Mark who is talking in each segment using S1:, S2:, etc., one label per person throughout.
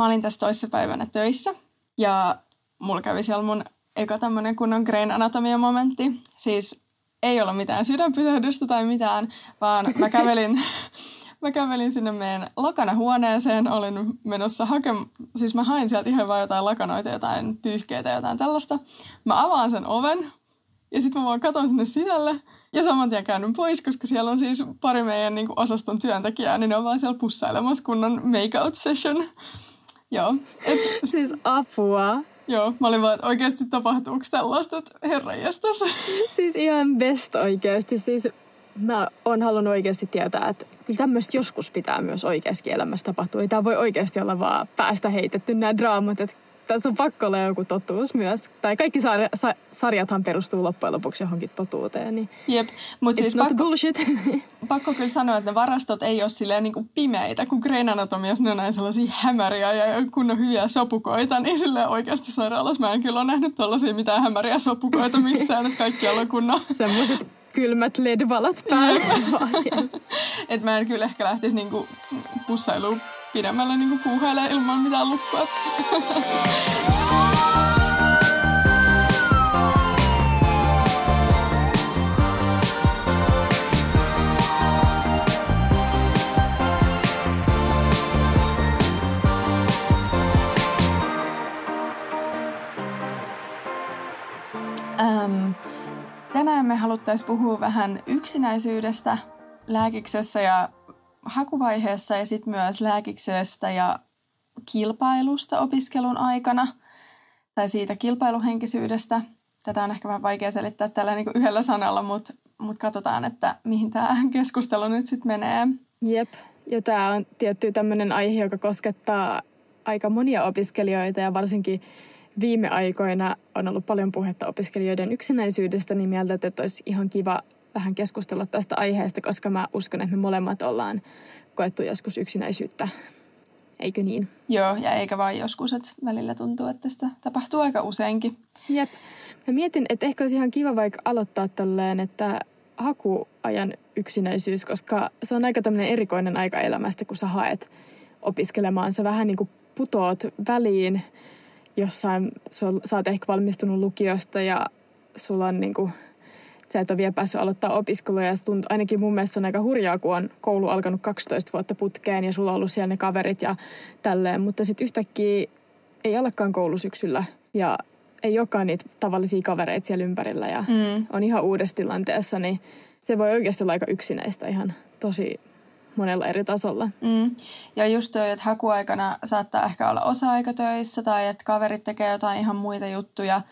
S1: mä olin tässä toisessa päivänä töissä ja mulla kävi siellä mun eka tämmönen kunnon grain anatomia momentti. Siis ei ollut mitään sydänpysähdystä tai mitään, vaan mä kävelin, mä kävelin sinne meidän lakanahuoneeseen, olin menossa hakemaan, siis mä hain sieltä ihan vaan jotain lakanoita, jotain pyyhkeitä, jotain tällaista. Mä avaan sen oven ja sitten mä vaan katon sinne sisälle ja saman tien käännyn pois, koska siellä on siis pari meidän niin osaston työntekijää, niin ne on vaan siellä pussailemassa kunnon make-out session. Joo. Et,
S2: siis apua.
S1: Joo, mä olin vaan, että oikeasti tapahtuuko tällaista, että herra
S2: Siis ihan best oikeasti. Siis mä oon halunnut oikeasti tietää, että kyllä tämmöistä joskus pitää myös oikeasti elämässä tapahtua. Ei tämä voi oikeasti olla vaan päästä heitetty nämä draamat, että tässä on pakko olla joku totuus myös. Tai kaikki sarja, sa, sarjathan perustuu loppujen lopuksi johonkin totuuteen. Niin
S1: Jep, mutta siis
S2: pakko, bullshit.
S1: pakko kyllä sanoa, että ne varastot ei ole silleen niin kuin pimeitä, kun Grain Anatomiassa ne on näin sellaisia hämäriä ja kun on hyviä sopukoita, niin sille oikeasti sairaalassa mä en kyllä ole nähnyt tällaisia mitään hämäriä sopukoita missään, että kaikki on kunnon.
S2: Semmoiset kylmät LED-valot päällä.
S1: että mä en kyllä ehkä lähtisi niinku pussailuun pidemmälle niin kuin ilman mitään lukkua. Ähm, tänään me haluttaisiin puhua vähän yksinäisyydestä lääkiksessä ja hakuvaiheessa ja sitten myös lääkiksestä ja kilpailusta opiskelun aikana tai siitä kilpailuhenkisyydestä. Tätä on ehkä vähän vaikea selittää tällä niin yhdellä sanalla, mutta mut katsotaan, että mihin tämä keskustelu nyt sitten menee.
S2: Jep, ja tämä on tietty tämmöinen aihe, joka koskettaa aika monia opiskelijoita ja varsinkin viime aikoina on ollut paljon puhetta opiskelijoiden yksinäisyydestä, niin mieltä, että olisi ihan kiva vähän keskustella tästä aiheesta, koska mä uskon, että me molemmat ollaan koettu joskus yksinäisyyttä. Eikö niin?
S1: Joo, ja eikä vain joskus, että välillä tuntuu, että sitä tapahtuu aika useinkin.
S2: Jep. Mä mietin, että ehkä olisi ihan kiva vaikka aloittaa tälleen, että hakuajan yksinäisyys, koska se on aika tämmöinen erikoinen aika elämästä, kun sä haet opiskelemaan. Sä vähän niin kuin putoot väliin jossain, sä oot ehkä valmistunut lukiosta ja sulla on niin kuin sä et ole vielä päässyt aloittaa opiskelua ja tuntuu, ainakin mun mielestä on aika hurjaa, kun on koulu alkanut 12 vuotta putkeen ja sulla on ollut siellä ne kaverit ja tälleen, mutta sitten yhtäkkiä ei olekaan koulusyksyllä ja ei olekaan niitä tavallisia kavereita siellä ympärillä ja mm. on ihan uudessa tilanteessa, niin se voi oikeasti olla aika yksinäistä ihan tosi monella eri tasolla.
S1: Mm. Ja just toi, että hakuaikana saattaa ehkä olla osa-aikatöissä tai että kaverit tekee jotain ihan muita juttuja –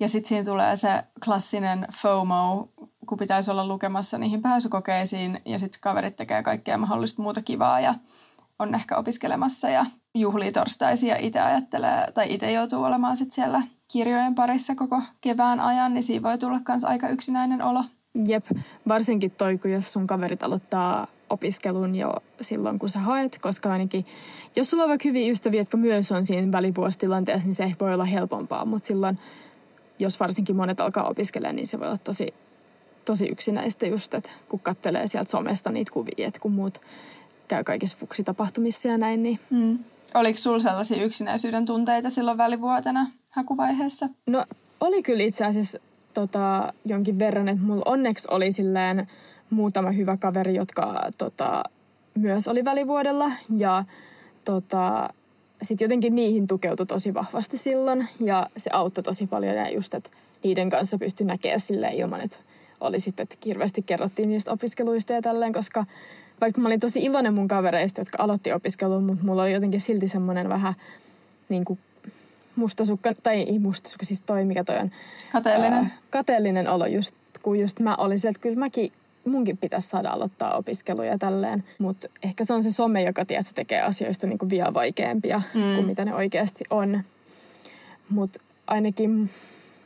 S1: ja sitten siinä tulee se klassinen FOMO, kun pitäisi olla lukemassa niihin pääsykokeisiin ja sitten kaverit tekee kaikkea mahdollista muuta kivaa ja on ehkä opiskelemassa ja juhlii torstaisia ja itse ajattelee, tai itse joutuu olemaan sitten siellä kirjojen parissa koko kevään ajan, niin siinä voi tulla myös aika yksinäinen olo.
S2: Jep, varsinkin toi, kun jos sun kaverit aloittaa opiskelun jo silloin, kun sä haet, koska ainakin, jos sulla on vaikka hyviä ystäviä, jotka myös on siinä välivuositilanteessa, niin se voi olla helpompaa, mutta silloin jos varsinkin monet alkaa opiskelemaan, niin se voi olla tosi, tosi yksinäistä just, että kun katselee sieltä somesta niitä kuvia, että kun muut käy kaikissa fuksitapahtumissa ja näin. Niin...
S1: Mm. Oliko sinulla sellaisia yksinäisyyden tunteita silloin välivuotena hakuvaiheessa?
S2: No oli kyllä itse asiassa tota, jonkin verran, että mulla onneksi oli silleen muutama hyvä kaveri, jotka tota, myös oli välivuodella ja tota, sitten jotenkin niihin tukeutui tosi vahvasti silloin ja se auttoi tosi paljon ja just, että niiden kanssa pystyi näkemään sille ilman, että oli sitten, että hirveästi kerrottiin niistä opiskeluista ja tälleen, koska vaikka mä olin tosi iloinen mun kavereista, jotka aloitti opiskelun, mutta mulla oli jotenkin silti semmoinen vähän niin kuin mustasukka, tai ei mustasukka, siis toi mikä toi on.
S1: Kateellinen. Ää,
S2: kateellinen olo just, kun just mä olin sieltä, kyllä mäkin munkin pitäisi saada aloittaa opiskeluja tälleen. Mutta ehkä se on se some, joka tiedät, se tekee asioista niinku vielä vaikeampia mm. kuin mitä ne oikeasti on. Mutta ainakin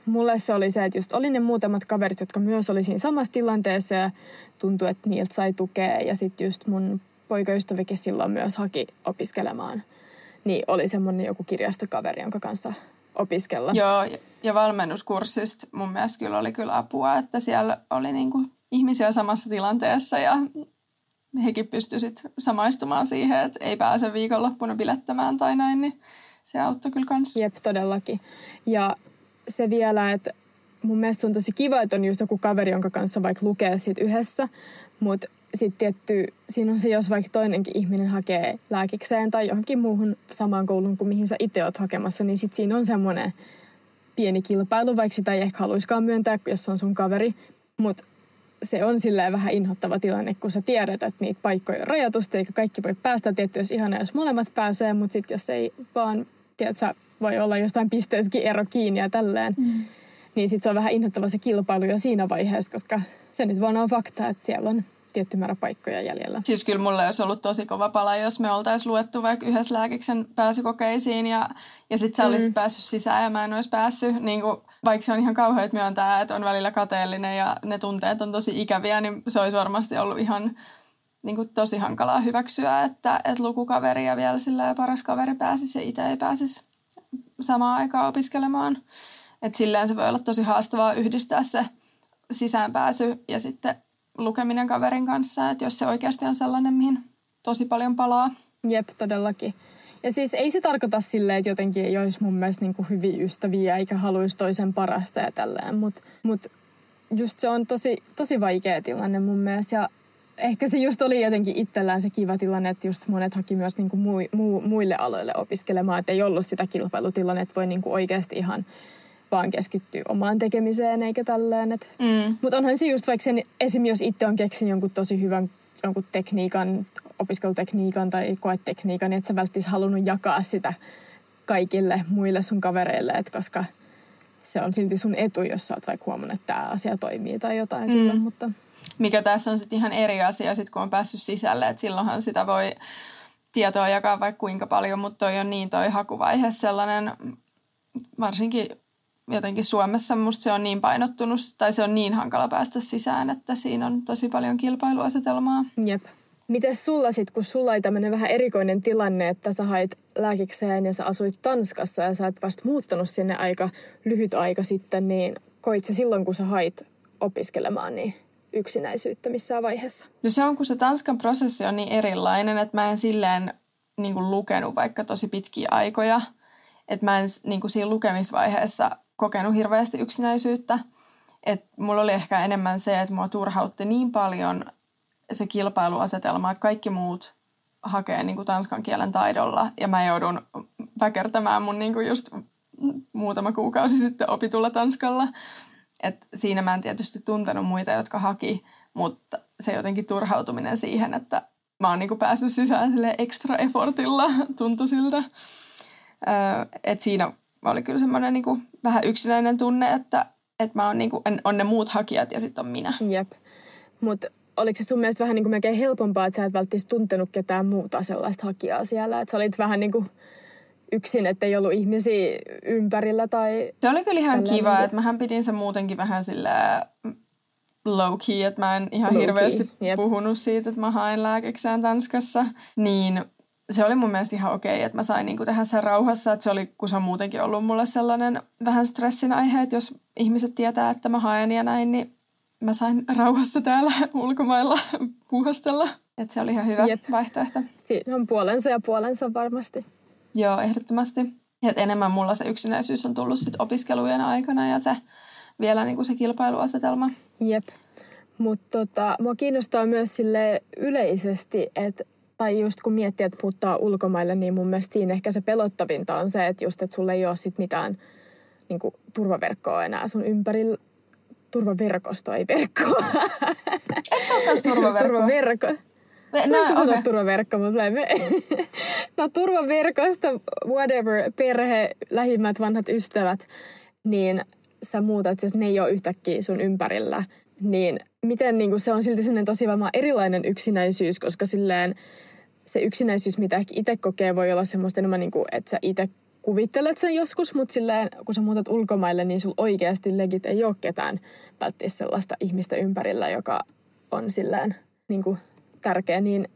S2: mulle se oli se, että just oli ne muutamat kaverit, jotka myös oli siinä samassa tilanteessa ja tuntui, että niiltä sai tukea. Ja sitten just mun poikaystävikin silloin myös haki opiskelemaan. Niin oli semmoinen joku kirjastokaveri, jonka kanssa opiskella.
S1: Joo, ja valmennuskurssista mun mielestä kyllä oli kyllä apua, että siellä oli niinku ihmisiä samassa tilanteessa ja hekin pystyisivät samaistumaan siihen, että ei pääse viikonloppuna bilettämään tai näin, niin se auttoi kyllä kanssa.
S2: Jep, todellakin. Ja se vielä, että mun mielestä on tosi kiva, että on just joku kaveri, jonka kanssa vaikka lukee siitä yhdessä, mutta sitten tietty, siinä on se, jos vaikka toinenkin ihminen hakee lääkikseen tai johonkin muuhun samaan kouluun kuin mihin sä itse oot hakemassa, niin sitten siinä on semmoinen pieni kilpailu, vaikka sitä ei ehkä haluiskaan myöntää, jos se on sun kaveri. Mutta se on silleen vähän inhottava tilanne, kun sä tiedät, että niitä paikkoja on rajatusti, eikä kaikki voi päästä. Tietysti jos ihana, jos molemmat pääsee, mutta sitten jos ei vaan, tiedätkö, voi olla jostain pisteestäkin ero kiinni ja tälleen. Mm. Niin sitten se on vähän inhottava se kilpailu jo siinä vaiheessa, koska se nyt vaan on fakta, että siellä on tietty määrä paikkoja jäljellä.
S1: Siis kyllä mulle olisi ollut tosi kova pala, jos me oltaisiin luettu vaikka yhdessä lääkiksen pääsykokeisiin ja, ja sitten sä mm. olisit päässyt sisään ja mä en olisi päässyt. Niin kuin, vaikka se on ihan kauheat myöntää, että on välillä kateellinen ja ne tunteet on tosi ikäviä, niin se olisi varmasti ollut ihan niin kuin tosi hankalaa hyväksyä, että, että lukukaveri ja vielä sillä paras kaveri pääsisi ja itse ei pääsisi samaan aikaan opiskelemaan. Että silleen se voi olla tosi haastavaa yhdistää se sisäänpääsy ja sitten lukeminen kaverin kanssa, että jos se oikeasti on sellainen, mihin tosi paljon palaa.
S2: Jep, todellakin. Ja siis ei se tarkoita silleen, että jotenkin ei olisi mun mielestä niin kuin hyviä ystäviä eikä haluaisi toisen parasta ja tälleen. Mutta mut just se on tosi, tosi vaikea tilanne mun mielestä. Ja ehkä se just oli jotenkin itsellään se kiva tilanne, että just monet haki myös niin kuin mu, mu, muille aloille opiskelemaan. Että ei ollut sitä kilpailutilanne, että voi niin kuin oikeasti ihan vaan keskittyy omaan tekemiseen eikä tälleen. Mm. Mutta onhan se just vaikka sen, esim. jos itse on keksin jonkun tosi hyvän jonkun tekniikan, opiskelutekniikan tai koetekniikan, niin et sä välttämättä halunnut jakaa sitä kaikille muille sun kavereille, et koska se on silti sun etu, jos sä oot vaikka huomannut, että tämä asia toimii tai jotain mm. silloin, mutta...
S1: Mikä tässä on sitten ihan eri asia, sit kun on päässyt sisälle, että silloinhan sitä voi tietoa jakaa vaikka kuinka paljon, mutta toi on niin toi hakuvaihe sellainen, varsinkin jotenkin Suomessa musta se on niin painottunut tai se on niin hankala päästä sisään, että siinä on tosi paljon kilpailuasetelmaa.
S2: Jep. Miten sulla sitten, kun sulla oli tämmöinen vähän erikoinen tilanne, että sä hait lääkikseen ja sä asuit Tanskassa ja sä et vasta muuttanut sinne aika lyhyt aika sitten, niin koit sä silloin, kun sä hait opiskelemaan, niin yksinäisyyttä missään vaiheessa?
S1: No se on, kun se Tanskan prosessi on niin erilainen, että mä en silleen niin kuin lukenut vaikka tosi pitkiä aikoja. Että mä en niin kuin siinä lukemisvaiheessa kokenut hirveästi yksinäisyyttä. Et mulla oli ehkä enemmän se, että mua turhautti niin paljon se kilpailuasetelma, että kaikki muut hakee niin kuin tanskan kielen taidolla ja mä joudun väkertämään mun niin kuin just muutama kuukausi sitten opitulla tanskalla. Et siinä mä en tietysti tuntenut muita, jotka haki, mutta se jotenkin turhautuminen siihen, että mä oon niin kuin päässyt sisään sille extra effortilla, tuntui siltä. Että siinä oli kyllä semmoinen niin kuin vähän yksinäinen tunne, että, että mä oon niin kuin, on ne muut hakijat ja sitten on minä.
S2: Jep. Mutta oliko se sun mielestä vähän niin kuin melkein helpompaa, että sä et välttämättä tuntenut ketään muuta sellaista hakijaa siellä? Että sä olit vähän niin kuin yksin, että ei ollut ihmisiä ympärillä tai...
S1: Se oli kyllä ihan kiva, niin että mähän pidin sen muutenkin vähän sillä low key, että mä en ihan low hirveästi key. puhunut siitä, että mä haen lääkeksään Tanskassa. Niin se oli mun mielestä ihan okei, että mä sain niinku tehdä sen rauhassa. Että se oli, kun se on muutenkin ollut mulle sellainen vähän stressin aihe, että jos ihmiset tietää, että mä haen ja näin, niin mä sain rauhassa täällä ulkomailla puhastella. Että se oli ihan hyvä Jep. vaihtoehto.
S2: Siinä on puolensa ja puolensa varmasti.
S1: Joo, ehdottomasti. Ja enemmän mulla se yksinäisyys on tullut sit opiskelujen aikana ja se vielä niin kuin se kilpailuasetelma.
S2: Jep. Mutta tota, mua kiinnostaa myös sille yleisesti, että tai just kun miettii, että muuttaa ulkomaille, niin mun mielestä siinä ehkä se pelottavinta on se, että just, että sulla ei ole sit mitään niin kuin, turvaverkkoa enää sun ympärillä. Turvaverkosto, ei verkkoa.
S1: Eikö se ole turvaverkko?
S2: Turvaverkko. Me, no, okay. sanoa turvaverkko, mutta me... no turvaverkosta, whatever, perhe, lähimmät vanhat ystävät, niin sä muutat, jos ne ei ole yhtäkkiä sun ympärillä, niin miten niin kuin se on silti sellainen tosi varmaan erilainen yksinäisyys, koska silleen se yksinäisyys, mitä ehkä itse kokee, voi olla semmoista enemmän, niin kuin, että sä itse kuvittelet sen joskus, mutta silleen, kun sä muutat ulkomaille, niin sul oikeasti legit ei ole ketään välttämättä sellaista ihmistä ympärillä, joka on silleen niin kuin, tärkeä, niin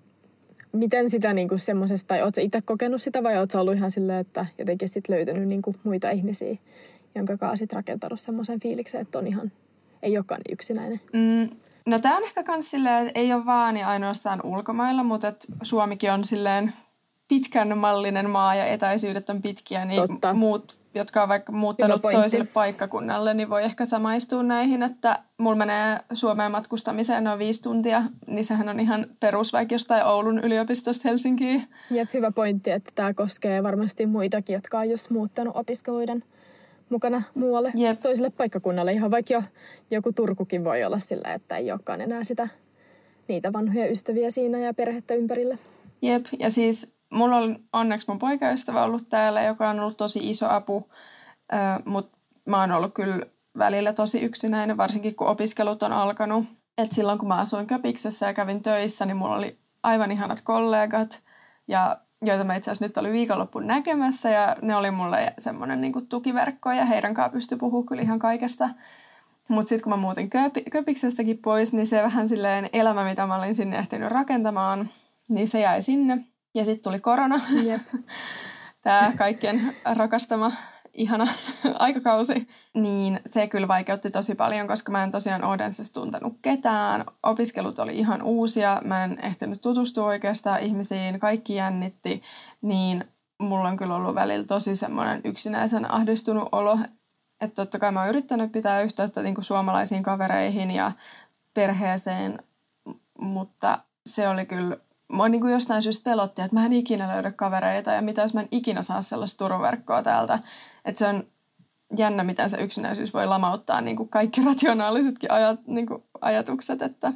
S2: miten sitä niin kuin semmoisesta, tai ootko itse kokenut sitä vai ootko ollut ihan silleen, että jotenkin sit löytänyt niin kuin muita ihmisiä, jonka kanssa sit rakentanut semmoisen fiiliksen, että on ihan, ei olekaan niin yksinäinen?
S1: Mm, No tää on ehkä kans silleen, että ei ole vaan ja ainoastaan ulkomailla, mutta et Suomikin on silleen pitkän mallinen maa ja etäisyydet on pitkiä, niin
S2: Totta.
S1: muut, jotka on vaikka muuttanut toiselle paikkakunnalle, niin voi ehkä samaistua näihin, että mulla menee Suomeen matkustamiseen noin viisi tuntia, niin sehän on ihan perus vaikka jostain Oulun yliopistosta Helsinkiin.
S2: Jep, hyvä pointti, että tämä koskee varmasti muitakin, jotka on just muuttanut opiskeluiden mukana muualle
S1: Jep.
S2: toiselle paikkakunnalle. Ihan vaikka jo joku Turkukin voi olla sillä, että ei olekaan enää sitä, niitä vanhoja ystäviä siinä ja perhettä ympärillä.
S1: Jep, ja siis mulla on onneksi mun poikaystävä ollut täällä, joka on ollut tosi iso apu, mutta mä oon ollut kyllä välillä tosi yksinäinen, varsinkin kun opiskelut on alkanut. Et silloin kun mä asuin Köpiksessä ja kävin töissä, niin mulla oli aivan ihanat kollegat, ja joita mä itse asiassa nyt olin viikonloppuun näkemässä, ja ne oli mulle semmoinen niinku tukiverkko, ja heidän kanssa pystyi puhumaan kyllä ihan kaikesta. Mutta sitten kun mä muutin Köpi- Köpiksestäkin pois, niin se vähän silleen elämä, mitä mä olin sinne ehtinyt rakentamaan, niin se jäi sinne. Ja sitten tuli korona.
S2: Jep.
S1: Tämä kaikkien rakastama ihana aikakausi. Niin se kyllä vaikeutti tosi paljon, koska mä en tosiaan Odensessa tuntenut ketään. Opiskelut oli ihan uusia. Mä en ehtinyt tutustua oikeastaan ihmisiin. Kaikki jännitti. Niin mulla on kyllä ollut välillä tosi semmoinen yksinäisen ahdistunut olo. Että totta kai mä oon yrittänyt pitää yhteyttä niin kuin suomalaisiin kavereihin ja perheeseen, mutta se oli kyllä mua niin kuin jostain syystä pelotti, että mä en ikinä löydä kavereita ja mitä jos mä en ikinä saa sellaista turvaverkkoa täältä. Että se on jännä, miten se yksinäisyys voi lamauttaa niin kuin kaikki rationaalisetkin ajat, niin kuin ajatukset, että,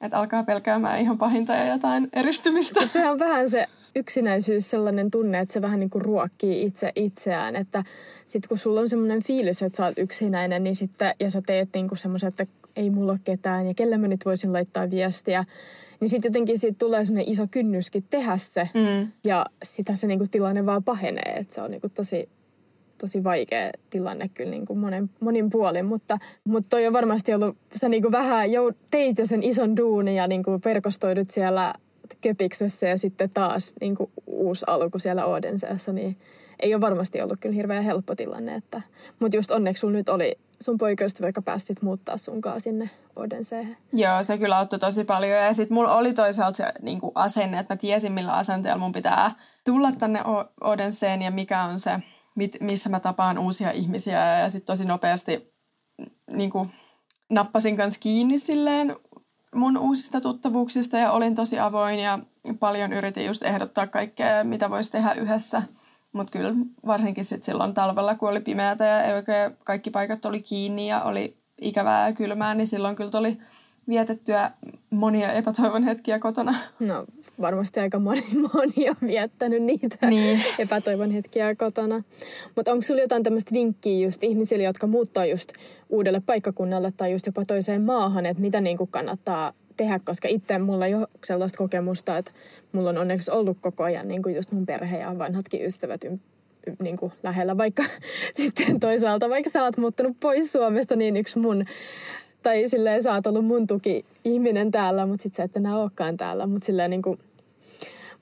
S1: että alkaa pelkäämään ihan pahinta ja jotain eristymistä.
S2: Se on vähän se yksinäisyys sellainen tunne, että se vähän niin kuin ruokkii itse itseään. Että sitten kun sulla on semmoinen fiilis, että sä oot yksinäinen, niin sitten, ja sä teet niin kuin semmoisen, että ei mulla ole ketään ja kelle mä nyt voisin laittaa viestiä, niin sitten jotenkin siitä tulee semmoinen iso kynnyskin tehdä se.
S1: Mm.
S2: Ja sitä se niinku tilanne vaan pahenee. Että se on niinku tosi, tosi vaikea tilanne kyllä niinku monen, monin puolin. Mutta, mutta toi on varmasti ollut, sä niinku vähän jou, teit jo sen ison duunin ja niinku verkostoidut siellä Köpiksessä ja sitten taas niinku uusi alku siellä Odenseassa, niin ei ole varmasti ollut kyllä hirveän helppo tilanne. Että, mutta just onneksi sulla nyt oli sun poikaystävä, joka pääsit muuttaa sunkaan sinne Odenseen.
S1: Joo, se kyllä auttoi tosi paljon. Ja sitten mulla oli toisaalta se niin kuin asenne, että mä tiesin, millä asenteella mun pitää tulla tänne Odenseen ja mikä on se, missä mä tapaan uusia ihmisiä. Ja sitten tosi nopeasti niin kuin, nappasin kanssa kiinni silleen mun uusista tuttavuuksista ja olin tosi avoin ja paljon yritin just ehdottaa kaikkea, mitä voisi tehdä yhdessä. Mutta kyllä varsinkin sit silloin talvella, kun oli pimeätä ja kaikki paikat oli kiinni ja oli ikävää ja kylmää, niin silloin kyllä tuli vietettyä monia epätoivon hetkiä kotona.
S2: No varmasti aika moni, moni on viettänyt niitä niin. epätoivon hetkiä kotona. Mutta onko sulla jotain tämmöistä vinkkiä just ihmisille, jotka muuttaa just uudelle paikkakunnalle tai just jopa toiseen maahan, että mitä niinku kannattaa tehdä, koska itse mulla ei ole sellaista kokemusta, että mulla on onneksi ollut koko ajan niin kuin just mun perhe ja vanhatkin ystävät ym, niin kuin lähellä, vaikka sitten toisaalta, vaikka sä oot muuttunut pois Suomesta, niin yksi mun, tai silleen sä oot ollut mun tuki ihminen täällä, mutta sit sä et enää olekaan täällä, mutta silleen niin kuin,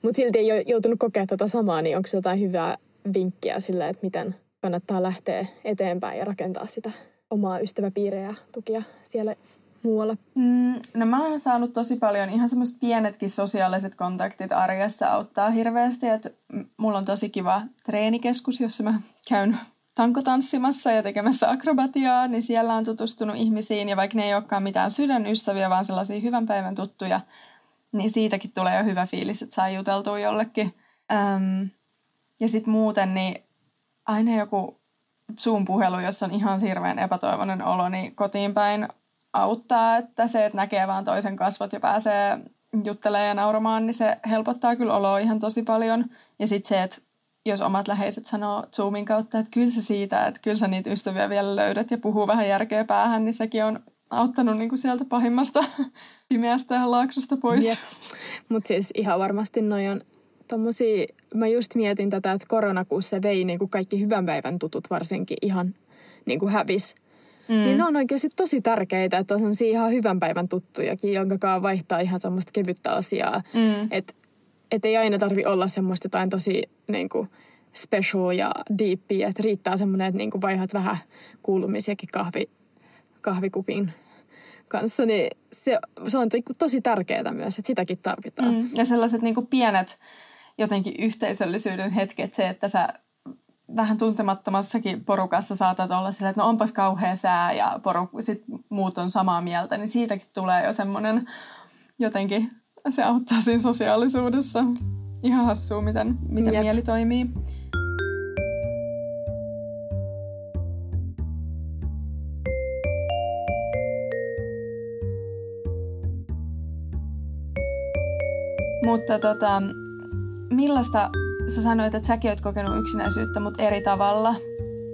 S2: mut silti ei ole joutunut kokea tätä samaa, niin onko jotain hyvää vinkkiä silleen, että miten kannattaa lähteä eteenpäin ja rakentaa sitä omaa ystäväpiiriä ja tukia siellä muualla?
S1: Mm, no mä oon saanut tosi paljon ihan semmoiset pienetkin sosiaaliset kontaktit arjessa auttaa hirveästi. Että mulla on tosi kiva treenikeskus, jossa mä käyn tankotanssimassa ja tekemässä akrobatiaa, niin siellä on tutustunut ihmisiin. Ja vaikka ne ei olekaan mitään sydänystäviä, vaan sellaisia hyvän päivän tuttuja, niin siitäkin tulee jo hyvä fiilis, että saa juteltua jollekin. Öm, ja sitten muuten, niin aina joku Zoom-puhelu, jossa on ihan hirveän epätoivoinen olo, niin kotiin päin auttaa, että se, että näkee vaan toisen kasvot ja pääsee juttelemaan ja nauramaan, niin se helpottaa kyllä oloa ihan tosi paljon. Ja sitten se, että jos omat läheiset sanoo Zoomin kautta, että kyllä se siitä, että kyllä sä niitä ystäviä vielä löydät ja puhuu vähän järkeä päähän, niin sekin on auttanut niinku sieltä pahimmasta pimeästä ja laaksosta pois. Yep.
S2: Mutta siis ihan varmasti noin on tommosia, mä just mietin tätä, että koronakuussa vei niinku kaikki hyvän päivän tutut varsinkin ihan niinku hävis Mm. Niin ne on oikeasti tosi tärkeitä, että on sellaisia ihan hyvän päivän tuttujakin, jonka vaihtaa ihan semmoista kevyttä asiaa. Mm. Että et ei aina tarvi olla semmoista jotain tosi niin kuin, special ja deepia, että riittää semmoinen, että niin kuin vaihdat vähän kuulumisiakin kahvi, kahvikupin kanssa, niin se, se on tosi tärkeää myös, että sitäkin tarvitaan. Mm.
S1: Ja sellaiset niin kuin pienet jotenkin yhteisöllisyyden hetket, se, että sä vähän tuntemattomassakin porukassa saatat olla sillä, että no onpas kauhea sää ja poruk- sit muut on samaa mieltä, niin siitäkin tulee jo semmoinen jotenkin, se auttaa siinä sosiaalisuudessa. Ihan hassua, miten, miten mieli toimii. Mutta tota, millaista, sä sanoit, että säkin oot kokenut yksinäisyyttä, mutta eri tavalla,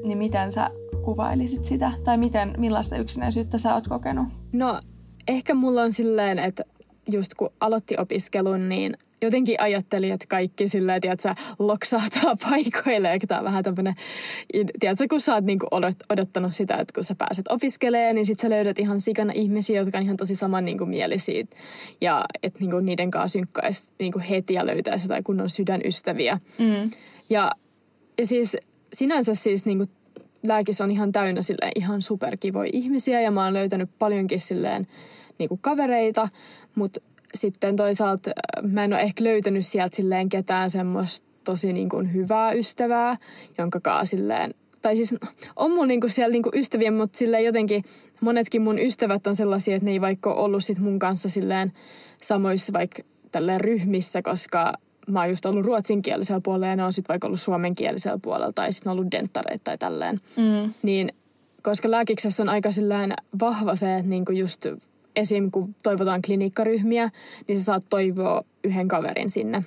S1: niin miten sä kuvailisit sitä? Tai miten, millaista yksinäisyyttä sä oot kokenut?
S2: No, ehkä mulla on silleen, että just kun aloitti opiskelun, niin jotenkin ajattelin, että kaikki sillä että loksahtaa paikoille. Tämä on vähän tämmöinen, tiedätkö, kun sä oot niinku odottanut sitä, että kun sä pääset opiskelemaan, niin sit sä löydät ihan sikana ihmisiä, jotka on ihan tosi saman niinku mielisiä. Ja että niinku niiden kanssa synkkaisi niinku heti ja löytäisi jotain kunnon sydänystäviä. Mm. Ja, ja siis sinänsä siis niinku lääkis on ihan täynnä sille ihan superkivoja ihmisiä ja mä oon löytänyt paljonkin silleen niinku kavereita, mutta sitten toisaalta äh, mä en ole ehkä löytänyt sieltä silleen ketään semmoista tosi niin kuin hyvää ystävää, jonka kaa silleen, tai siis on mulla niinku siellä niinku ystäviä, mutta silleen jotenkin monetkin mun ystävät on sellaisia, että ne ei vaikka ollut sit mun kanssa silleen samoissa vaikka tälleen ryhmissä, koska mä oon just ollut ruotsinkielisellä puolella ja ne on sitten vaikka ollut suomenkielisellä puolella tai sitten ollut denttareita tai tälleen. Mm. Niin koska lääkiksessä on aika silleen vahva se, että niinku just esim. kun toivotaan klinikkaryhmiä, niin sä saat toivoa yhden kaverin sinne.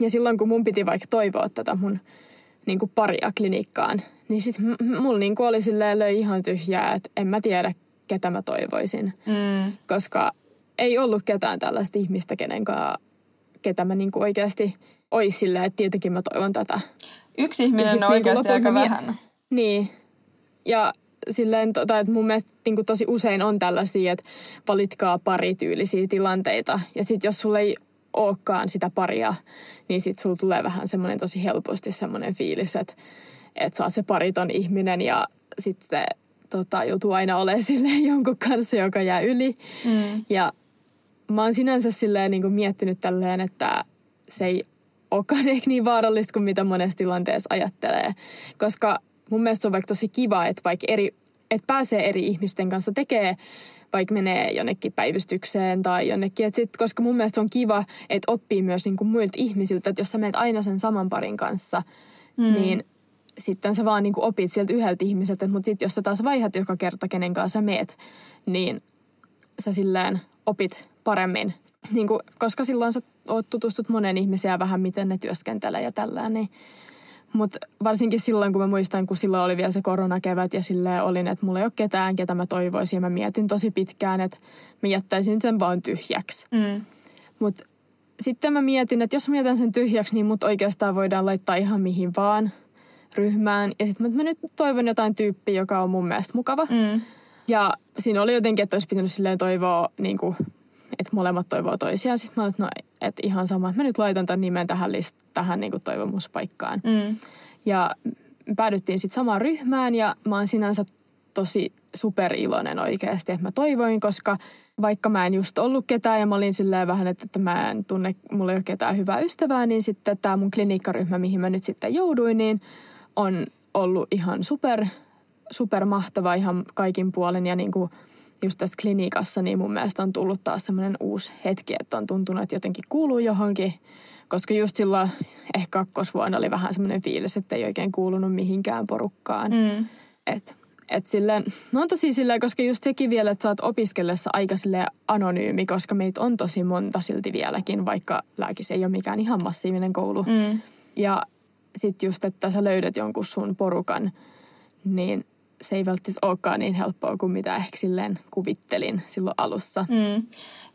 S2: Ja silloin kun mun piti vaikka toivoa tätä mun niin kuin paria klinikkaan, niin sit m- mulla niin oli silleen löi ihan tyhjää, että en mä tiedä, ketä mä toivoisin. Mm. Koska ei ollut ketään tällaista ihmistä, kenen kanssa, ketä mä niin kuin oikeasti ois silleen, että tietenkin mä toivon tätä.
S1: Yksi ihminen on niin oikeasti aika vähän.
S2: Niin. Ja silleen, tota, että mun mielestä niin kuin tosi usein on tällaisia, että valitkaa parityylisiä tilanteita. Ja sitten jos sulla ei olekaan sitä paria, niin sitten sulla tulee vähän semmoinen tosi helposti semmoinen fiilis, että, että sä oot se pariton ihminen ja sitten tota, joutuu aina olemaan silleen jonkun kanssa, joka jää yli. Mm. Ja mä oon sinänsä silleen niin kuin miettinyt tälleen, että se ei olekaan ehkä niin vaarallista kuin mitä monessa tilanteessa ajattelee. Koska mun mielestä se on vaikka tosi kiva, että vaikka eri, että pääsee eri ihmisten kanssa tekee vaikka menee jonnekin päivystykseen tai jonnekin. Et sit, koska mun mielestä on kiva, että oppii myös niinku muilta ihmisiltä, että jos sä meet aina sen saman parin kanssa, mm. niin sitten sä vaan niinku opit sieltä yhdeltä ihmiseltä. Mutta sitten jos sä taas vaihdat joka kerta, kenen kanssa sä meet, niin sä silleen opit paremmin. Niinku, koska silloin sä oot tutustut monen ihmisiä vähän, miten ne työskentelee ja tällä, niin mutta varsinkin silloin, kun mä muistan, kun silloin oli vielä se koronakevät ja silleen olin, että mulla ei ole ketään, ketä mä toivoisin. Ja mä mietin tosi pitkään, että mä jättäisin sen vaan tyhjäksi. Mm. Mutta sitten mä mietin, että jos mä jätän sen tyhjäksi, niin mut oikeastaan voidaan laittaa ihan mihin vaan ryhmään. Ja sitten mä nyt toivon jotain tyyppiä, joka on mun mielestä mukava. Mm. Ja siinä oli jotenkin, että olisi pitänyt silleen toivoa niin kuin että molemmat toivoo toisiaan. Sitten mä olin, että no, et ihan sama, mä nyt laitan tämän nimen tähän, list, tähän niin kuin toivomuspaikkaan. Mm. Ja päädyttiin sitten samaan ryhmään ja mä oon sinänsä tosi superiloinen oikeasti, että mä toivoin, koska vaikka mä en just ollut ketään ja mä olin silleen vähän, että, että mä en tunne, mulla ei ole ketään hyvää ystävää, niin sitten tämä mun klinikkaryhmä, mihin mä nyt sitten jouduin, niin on ollut ihan super, super mahtava ihan kaikin puolin ja niin kuin – just tässä klinikassa, niin mun mielestä on tullut taas semmoinen uusi hetki, että on tuntunut, että jotenkin kuuluu johonkin. Koska just silloin ehkä kakkosvuonna oli vähän semmoinen fiilis, että ei oikein kuulunut mihinkään porukkaan. Mm. Et, et silleen, no on tosi silleen, koska just sekin vielä, että sä oot opiskellessa aika anonyymi, koska meitä on tosi monta silti vieläkin, vaikka lääkis ei ole mikään ihan massiivinen koulu. Mm. Ja sitten just, että sä löydät jonkun sun porukan, niin se ei välttämättä olekaan niin helppoa kuin mitä ehkä silleen kuvittelin silloin alussa. Mm.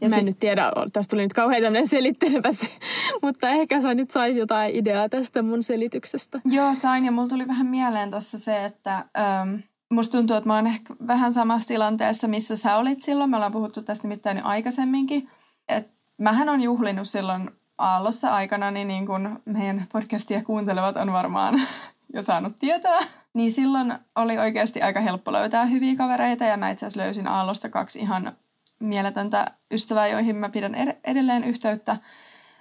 S2: Ja Mä en sit... nyt tiedä, tästä tuli nyt kauhean tämmöinen selittelevä, mutta ehkä sä nyt sait jotain ideaa tästä mun selityksestä.
S1: Joo, sain ja mulla tuli vähän mieleen tuossa se, että ähm, musta tuntuu, että mä oon ehkä vähän samassa tilanteessa, missä sä olit silloin. Me ollaan puhuttu tästä nimittäin aikaisemminkin. Et mähän on juhlinut silloin Aallossa aikana, niin, niin kuin meidän podcastia kuuntelevat on varmaan jo saanut tietää. Niin silloin oli oikeasti aika helppo löytää hyviä kavereita ja mä itse asiassa löysin Aallosta kaksi ihan mieletöntä ystävää, joihin mä pidän edelleen yhteyttä.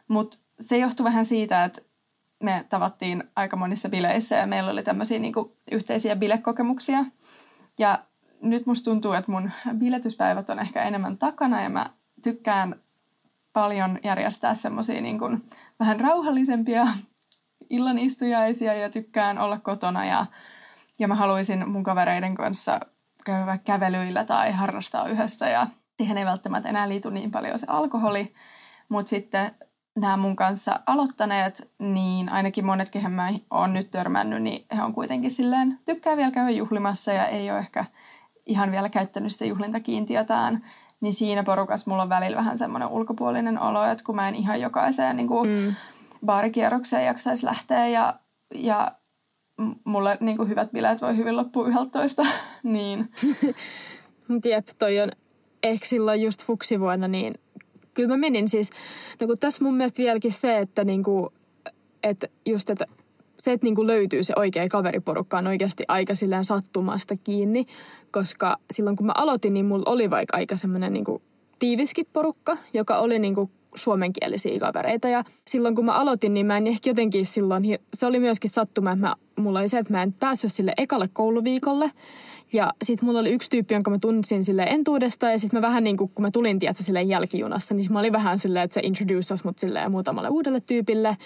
S1: Mutta se johtui vähän siitä, että me tavattiin aika monissa bileissä ja meillä oli tämmöisiä niinku yhteisiä bilekokemuksia. Ja nyt musta tuntuu, että mun biletyspäivät on ehkä enemmän takana ja mä tykkään paljon järjestää semmoisia niinku vähän rauhallisempia illanistujaisia ja tykkään olla kotona ja, ja mä haluaisin mun kavereiden kanssa käydä kävelyillä tai harrastaa yhdessä ja siihen ei välttämättä enää liity niin paljon se alkoholi, mutta sitten nämä mun kanssa aloittaneet, niin ainakin monet, kehen mä oon nyt törmännyt, niin he on kuitenkin silleen, tykkää vielä käydä juhlimassa ja ei ole ehkä ihan vielä käyttänyt sitä juhlintakiintiötään. Niin siinä porukassa mulla on välillä vähän semmoinen ulkopuolinen olo, että kun mä en ihan jokaiseen niin kuin mm. baarikierrokseen jaksaisi lähteä ja, ja mulle niin kuin hyvät bileet voi hyvin loppua 11, niin...
S2: Jep, toi on ehkä silloin just fuksivuonna, niin kyllä mä menin siis, no kun tässä mun mielestä vieläkin se, että niinku, että just, että se, että niinku löytyy se oikea kaveriporukka on oikeasti aika silleen sattumasta kiinni, koska silloin kun mä aloitin, niin mulla oli vaikka aika semmoinen niinku tiiviskin porukka, joka oli niinku suomenkielisiä kavereita. Ja silloin kun mä aloitin, niin mä en ehkä jotenkin silloin, se oli myöskin sattuma, että mä, mulla oli se, että mä en päässyt sille ekalle kouluviikolle. Ja sitten mulla oli yksi tyyppi, jonka mä tunsin sille entuudesta. Ja sitten mä vähän niin kuin, kun mä tulin, tiedätkö, silleen jälkijunassa, niin mä olin vähän silleen, että se introduced mut silleen muutamalle uudelle tyypille.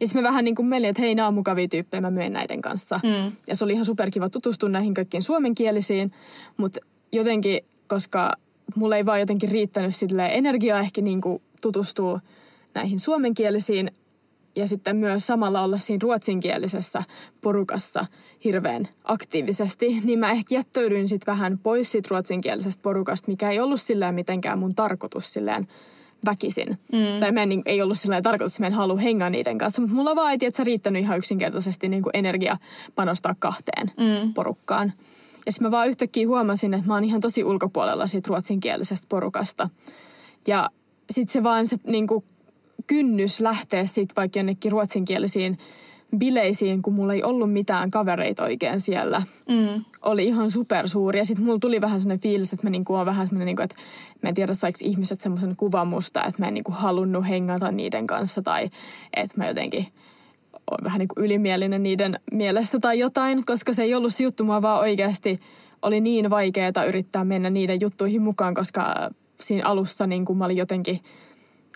S2: Ja sitten mä vähän niin kuin menin, että hei, nämä on mukavia tyyppejä, mä myen näiden kanssa. Mm. Ja se oli ihan superkiva tutustua näihin kaikkiin suomenkielisiin. Mutta jotenkin, koska mulla ei vaan jotenkin riittänyt silleen energiaa ehkä niin kuin tutustua näihin suomenkielisiin ja sitten myös samalla olla siinä ruotsinkielisessä porukassa hirveän aktiivisesti, niin mä ehkä jättäydyin sitten vähän pois siitä ruotsinkielisestä porukasta, mikä ei ollut silleen mitenkään mun tarkoitus silleen väkisin. Mm. Tai mä en, niin, ei ollut silleen tarkoitus, että mä en halua hengaa niiden kanssa, mutta mulla vaan ei tiedä, riittänyt ihan yksinkertaisesti niin kuin energia panostaa kahteen mm. porukkaan. Ja sitten mä vaan yhtäkkiä huomasin, että mä oon ihan tosi ulkopuolella siitä ruotsinkielisestä porukasta. Ja sitten se vaan se niin kuin kynnys lähteä sitten vaikka jonnekin ruotsinkielisiin bileisiin, kun mulla ei ollut mitään kavereita oikein siellä, mm. oli ihan supersuuri. Ja sitten mulla tuli vähän sellainen fiilis, että mä niinku oon vähän sellainen, niinku, että mä en tiedä saiko ihmiset semmoisen kuvan musta, että mä en niinku halunnut hengata niiden kanssa tai että mä jotenkin on vähän niin kuin ylimielinen niiden mielestä tai jotain, koska se ei ollut se juttu, mua vaan oikeasti oli niin vaikeaa yrittää mennä niiden juttuihin mukaan, koska siinä alussa niin kuin mä olin jotenkin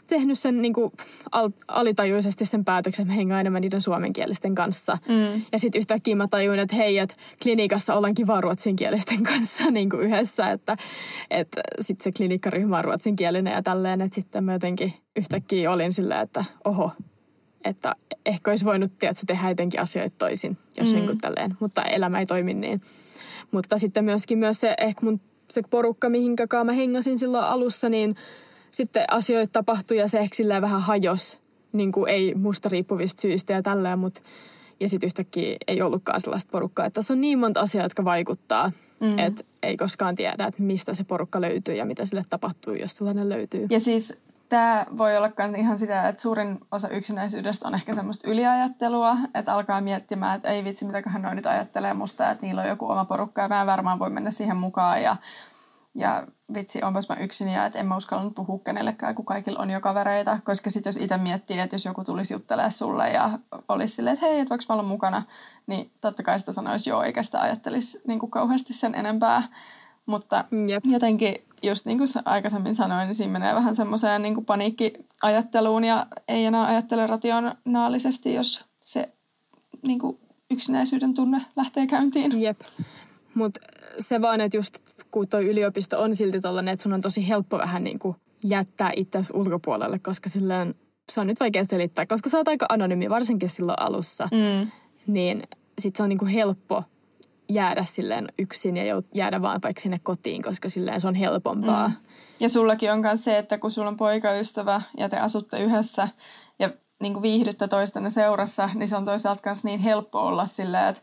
S2: tehnyt sen niin kuin al- alitajuisesti sen päätöksen, että mä hengaan enemmän niiden suomenkielisten kanssa. Mm. Ja sitten yhtäkkiä mä tajuin, että hei, että klinikassa ollaan kiva ruotsinkielisten kanssa niin kuin yhdessä, että, että sitten se klinikkaryhmä on ruotsinkielinen ja tälleen, että sitten mä jotenkin yhtäkkiä olin silleen, että oho, että ehkä olisi voinut tiedätkö, tehdä jotenkin asioita toisin, jos mm. niin kuin tälleen, mutta elämä ei toimi niin. Mutta sitten myöskin myös se ehkä mun se porukka, mihinkä mä hengasin silloin alussa, niin sitten asioita tapahtui ja se ehkä silleen vähän hajos, niin kuin ei musta riippuvista syistä ja tälleen, mutta ja sitten yhtäkkiä ei ollutkaan sellaista porukkaa. Että tässä on niin monta asiaa, jotka vaikuttaa, mm. että ei koskaan tiedä, että mistä se porukka löytyy ja mitä sille tapahtuu, jos sellainen löytyy.
S1: Ja siis tämä voi olla myös ihan sitä, että suurin osa yksinäisyydestä on ehkä semmoista yliajattelua, että alkaa miettimään, että ei vitsi, mitäköhän noin nyt ajattelee musta, että niillä on joku oma porukka ja mä varmaan voi mennä siihen mukaan ja ja vitsi, onpas mä yksin ja että en mä uskallannut puhua kenellekään, kun kaikilla on jo kavereita. Koska sitten jos itse miettii, että jos joku tulisi juttelemaan sulle ja olisi silleen, että hei, että voiko mä olla mukana, niin totta kai sitä sanoisi joo, eikä sitä ajattelisi niin kuin kauheasti sen enempää. Mutta Jep. jotenkin, just niin kuin aikaisemmin sanoin, niin siinä menee vähän semmoiseen niin paniikkiajatteluun ja ei enää ajattele rationaalisesti, jos se niin kuin yksinäisyyden tunne lähtee käyntiin.
S2: Jep. Mutta se vaan, että just kun toi yliopisto on silti tollainen, että sun on tosi helppo vähän niin kuin jättää itseäsi ulkopuolelle, koska silleen se on nyt vaikea selittää, koska sä oot aika anonyymi, varsinkin silloin alussa. Mm. Niin sit se on niin kuin helppo jäädä silleen yksin ja jäädä vaan vaikka sinne kotiin, koska silleen se on helpompaa. Mm.
S1: Ja sullakin on myös se, että kun sulla on poikaystävä ja te asutte yhdessä ja niin kuin viihdytte toistenne seurassa, niin se on toisaalta myös niin helppo olla silleen, että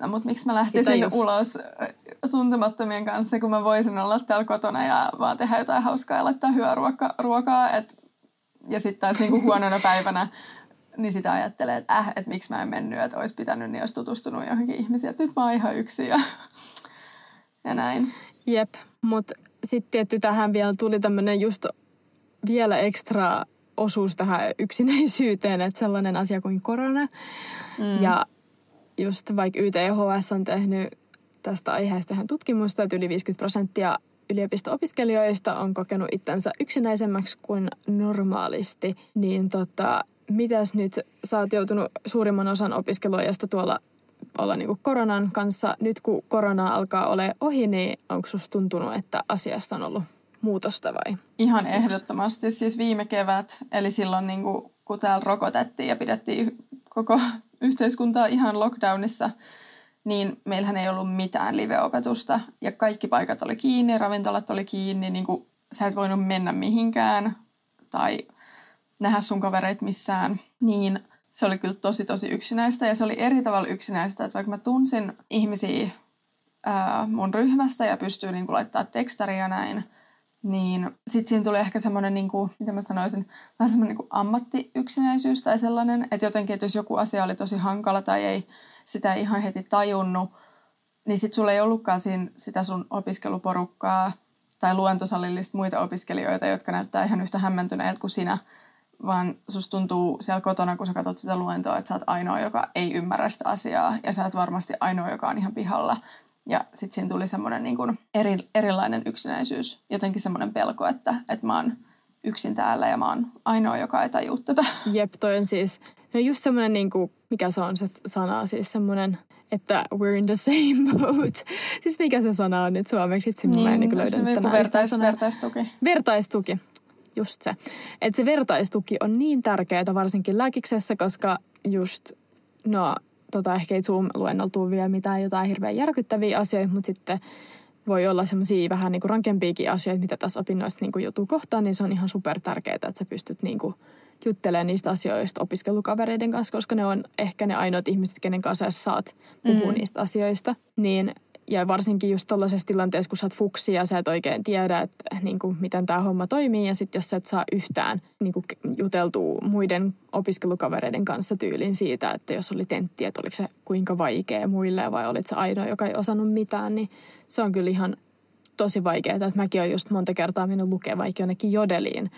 S1: No, mutta miksi mä lähtisin ulos tuntemattomien kanssa, kun mä voisin olla täällä kotona ja vaan tehdä jotain hauskaa ja laittaa hyvää ruoka, ruokaa. Et, ja sitten taas niinku huonona päivänä niin sitä ajattelee, että äh, että miksi mä en mennyt, että olisi pitänyt, niin olisi tutustunut johonkin ihmisiin, että nyt mä oon ihan yksin ja, ja näin.
S2: Jep, mutta sitten tietty tähän vielä tuli tämmöinen just vielä ekstra osuus tähän yksinäisyyteen, että sellainen asia kuin korona. Mm. Ja just vaikka YTHS on tehnyt tästä aiheesta ihan tutkimusta, että yli 50 prosenttia yliopisto-opiskelijoista on kokenut itsensä yksinäisemmäksi kuin normaalisti, niin tota, mitäs nyt sä oot joutunut suurimman osan opiskeluajasta tuolla olla niin koronan kanssa. Nyt kun korona alkaa ole ohi, niin onko susta tuntunut, että asiasta on ollut muutosta vai?
S1: Ihan ehdottomasti. Siis viime kevät, eli silloin niin kuin, kun täällä rokotettiin ja pidettiin koko yhteiskuntaa ihan lockdownissa, niin meillähän ei ollut mitään live-opetusta. Ja kaikki paikat oli kiinni, ravintolat oli kiinni, niin kuin sä et voinut mennä mihinkään tai nähdä sun kavereit missään. Niin se oli kyllä tosi tosi yksinäistä ja se oli eri tavalla yksinäistä, että vaikka mä tunsin ihmisiä ää, mun ryhmästä ja pystyy niin laittaa tekstaria näin, niin sitten siinä tuli ehkä semmoinen, niin miten mä sanoisin, vähän semmoinen niin ammattiyksinäisyys tai sellainen, että jotenkin, että jos joku asia oli tosi hankala tai ei sitä ihan heti tajunnut, niin sitten sulla ei ollutkaan siinä sitä sun opiskeluporukkaa tai luentosalillista muita opiskelijoita, jotka näyttää ihan yhtä hämmentyneet kuin sinä, vaan susta tuntuu siellä kotona, kun sä katsot sitä luentoa, että sä oot ainoa, joka ei ymmärrä sitä asiaa ja sä oot varmasti ainoa, joka on ihan pihalla. Ja sitten siinä tuli semmoinen niin kuin eri, erilainen yksinäisyys, jotenkin semmoinen pelko, että, että mä oon yksin täällä ja mä oon ainoa, joka ei tajua tätä.
S2: Jep, toi on siis, no just semmoinen, niin kuin, mikä se on se sana, siis semmoinen, että we're in the same boat. Siis mikä se sana on nyt suomeksi? Itse niin, mä en niin, löydä tänään
S1: vertais, vertaistuki.
S2: Vertaistuki, just se. Että se vertaistuki on niin tärkeää varsinkin lääkiksessä, koska just, no tota, ehkä ei Zoom-luennolla tule vielä mitään jotain hirveän järkyttäviä asioita, mutta sitten voi olla semmoisia vähän niin kuin rankempiakin asioita, mitä tässä opinnoissa niin kuin joutuu kohtaan, niin se on ihan super tärkeää, että sä pystyt niin kuin juttelemaan niistä asioista opiskelukavereiden kanssa, koska ne on ehkä ne ainoat ihmiset, kenen kanssa sä saat puhua mm. niistä asioista. Niin ja varsinkin just tuollaisessa tilanteessa, kun sä oot fuksi ja sä et oikein tiedä, että niin kuin, miten tämä homma toimii. Ja sitten jos sä et saa yhtään niin kuin, juteltua muiden opiskelukavereiden kanssa tyylin siitä, että jos oli tentti, että oliko se kuinka vaikea muille vai olit se ainoa, joka ei osannut mitään, niin se on kyllä ihan tosi vaikeaa. Että mäkin olen just monta kertaa mennyt lukea vaikka jonnekin jodeliin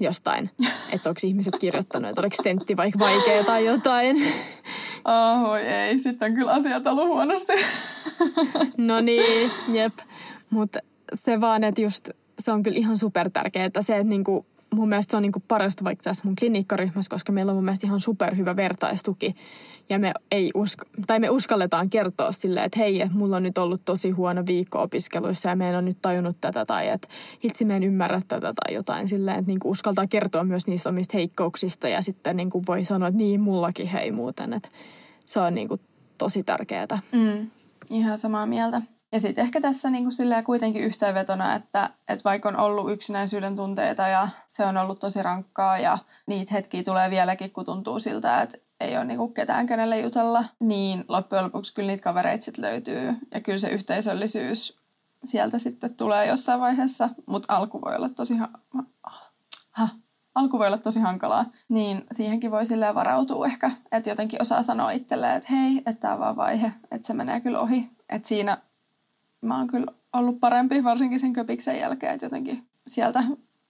S2: jostain, että onko ihmiset kirjoittanut, että oliko tentti vaikka vaikea tai jotain.
S1: Oh, ei, sitten kyllä asiat ollut huonosti.
S2: no niin, jep. Mutta se vaan, että just se on kyllä ihan super tärkeää, se, että niinku, mun mielestä se on niinku parasta vaikka tässä mun klinikkaryhmässä, koska meillä on mun mielestä ihan superhyvä vertaistuki. Ja me, ei usk- tai me uskalletaan kertoa silleen, että hei, mulla on nyt ollut tosi huono viikko opiskeluissa ja me en ole nyt tajunnut tätä tai että hitsi me en ymmärrä tätä tai jotain silleen, että niinku uskaltaa kertoa myös niistä omista heikkouksista ja sitten niinku voi sanoa, että niin mullakin hei muuten, että se on niinku tosi tärkeää.
S1: Mm, ihan samaa mieltä. Ja sitten ehkä tässä niin kuitenkin yhteenvetona, että, että vaikka on ollut yksinäisyyden tunteita ja se on ollut tosi rankkaa ja niitä hetkiä tulee vieläkin, kun tuntuu siltä, että ei ole niin kuin ketään kenelle jutella, niin loppujen lopuksi kyllä niitä kavereita sitten löytyy. Ja kyllä se yhteisöllisyys sieltä sitten tulee jossain vaiheessa, mutta alku ha- ha- alku voi olla tosi hankalaa, niin siihenkin voi silleen varautua ehkä, että jotenkin osaa sanoa itselleen, että hei, että tämä on vaan vaihe, että se menee kyllä ohi. Että siinä mä oon kyllä ollut parempi, varsinkin sen köpiksen jälkeen, että jotenkin sieltä